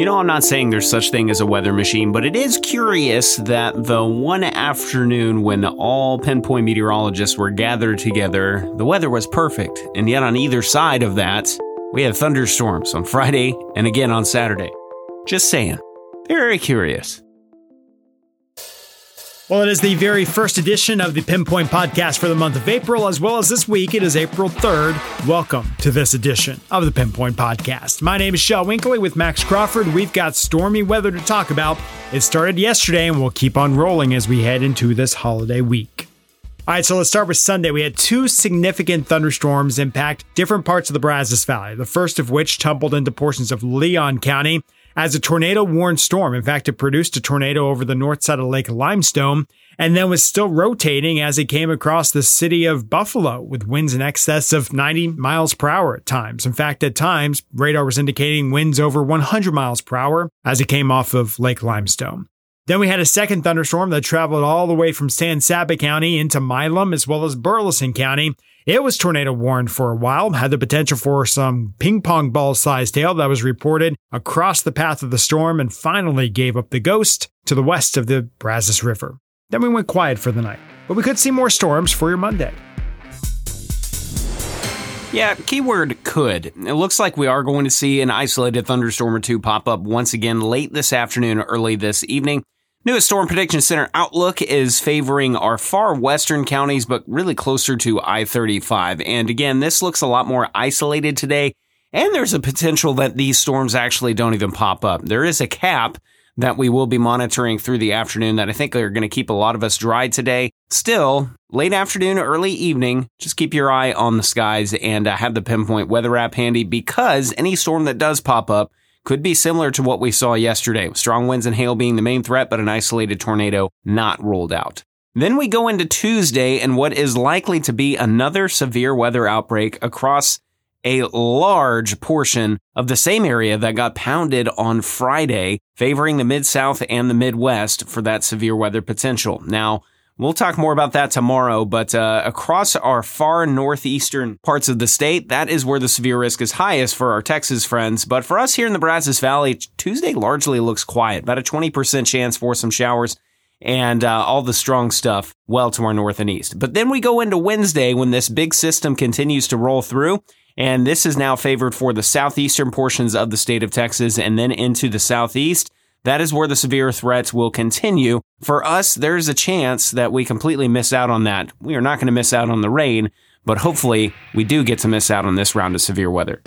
You know, I'm not saying there's such thing as a weather machine, but it is curious that the one afternoon when all pinpoint meteorologists were gathered together, the weather was perfect. And yet on either side of that, we had thunderstorms on Friday and again on Saturday. Just saying. Very curious. Well, it is the very first edition of the Pinpoint Podcast for the month of April, as well as this week. It is April 3rd. Welcome to this edition of the Pinpoint Podcast. My name is Shel Winkley with Max Crawford. We've got stormy weather to talk about. It started yesterday and we'll keep on rolling as we head into this holiday week. All right, so let's start with Sunday. We had two significant thunderstorms impact different parts of the Brazos Valley, the first of which tumbled into portions of Leon County as a tornado warned storm. In fact, it produced a tornado over the north side of Lake Limestone and then was still rotating as it came across the city of Buffalo with winds in excess of 90 miles per hour at times. In fact, at times, radar was indicating winds over 100 miles per hour as it came off of Lake Limestone. Then we had a second thunderstorm that traveled all the way from San Saba County into Milam as well as Burleson County it was tornado warned for a while, had the potential for some ping pong ball sized hail that was reported across the path of the storm and finally gave up the ghost to the west of the Brazos River. Then we went quiet for the night, but we could see more storms for your Monday. Yeah, keyword could. It looks like we are going to see an isolated thunderstorm or two pop up once again late this afternoon or early this evening. Newest Storm Prediction Center outlook is favoring our far western counties, but really closer to I 35. And again, this looks a lot more isolated today. And there's a potential that these storms actually don't even pop up. There is a cap that we will be monitoring through the afternoon that I think are going to keep a lot of us dry today. Still, late afternoon, early evening, just keep your eye on the skies and uh, have the pinpoint weather app handy because any storm that does pop up could be similar to what we saw yesterday, strong winds and hail being the main threat, but an isolated tornado not ruled out. Then we go into Tuesday and what is likely to be another severe weather outbreak across a large portion of the same area that got pounded on Friday, favoring the Mid South and the Midwest for that severe weather potential. Now, We'll talk more about that tomorrow, but uh, across our far northeastern parts of the state, that is where the severe risk is highest for our Texas friends. But for us here in the Brazos Valley, Tuesday largely looks quiet, about a 20% chance for some showers and uh, all the strong stuff well to our north and east. But then we go into Wednesday when this big system continues to roll through. And this is now favored for the southeastern portions of the state of Texas and then into the southeast. That is where the severe threats will continue. For us, there's a chance that we completely miss out on that. We are not going to miss out on the rain, but hopefully we do get to miss out on this round of severe weather.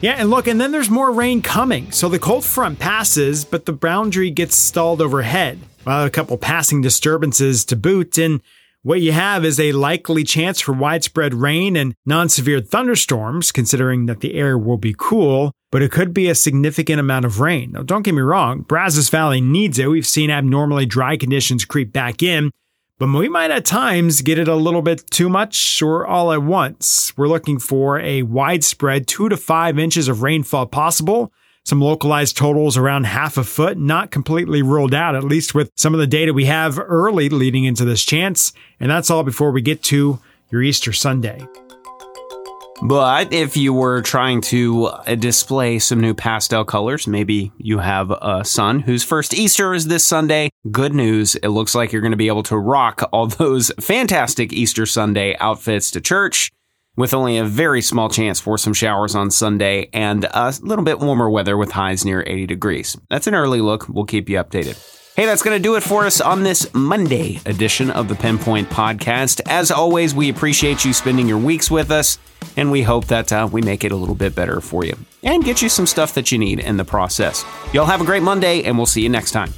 Yeah, and look, and then there's more rain coming. So the cold front passes, but the boundary gets stalled overhead. Well, a couple passing disturbances to boot, and what you have is a likely chance for widespread rain and non-severe thunderstorms, considering that the air will be cool, but it could be a significant amount of rain. Now, don't get me wrong, Brazos Valley needs it. We've seen abnormally dry conditions creep back in, but we might at times get it a little bit too much or all at once. We're looking for a widespread two to five inches of rainfall possible some localized totals around half a foot, not completely ruled out, at least with some of the data we have early leading into this chance. And that's all before we get to your Easter Sunday. But if you were trying to uh, display some new pastel colors, maybe you have a son whose first Easter is this Sunday. Good news. It looks like you're going to be able to rock all those fantastic Easter Sunday outfits to church with only a very small chance for some showers on Sunday and a little bit warmer weather with highs near 80 degrees. That's an early look. We'll keep you updated. Hey, that's going to do it for us on this Monday edition of the Pinpoint Podcast. As always, we appreciate you spending your weeks with us, and we hope that uh, we make it a little bit better for you and get you some stuff that you need in the process. Y'all have a great Monday, and we'll see you next time.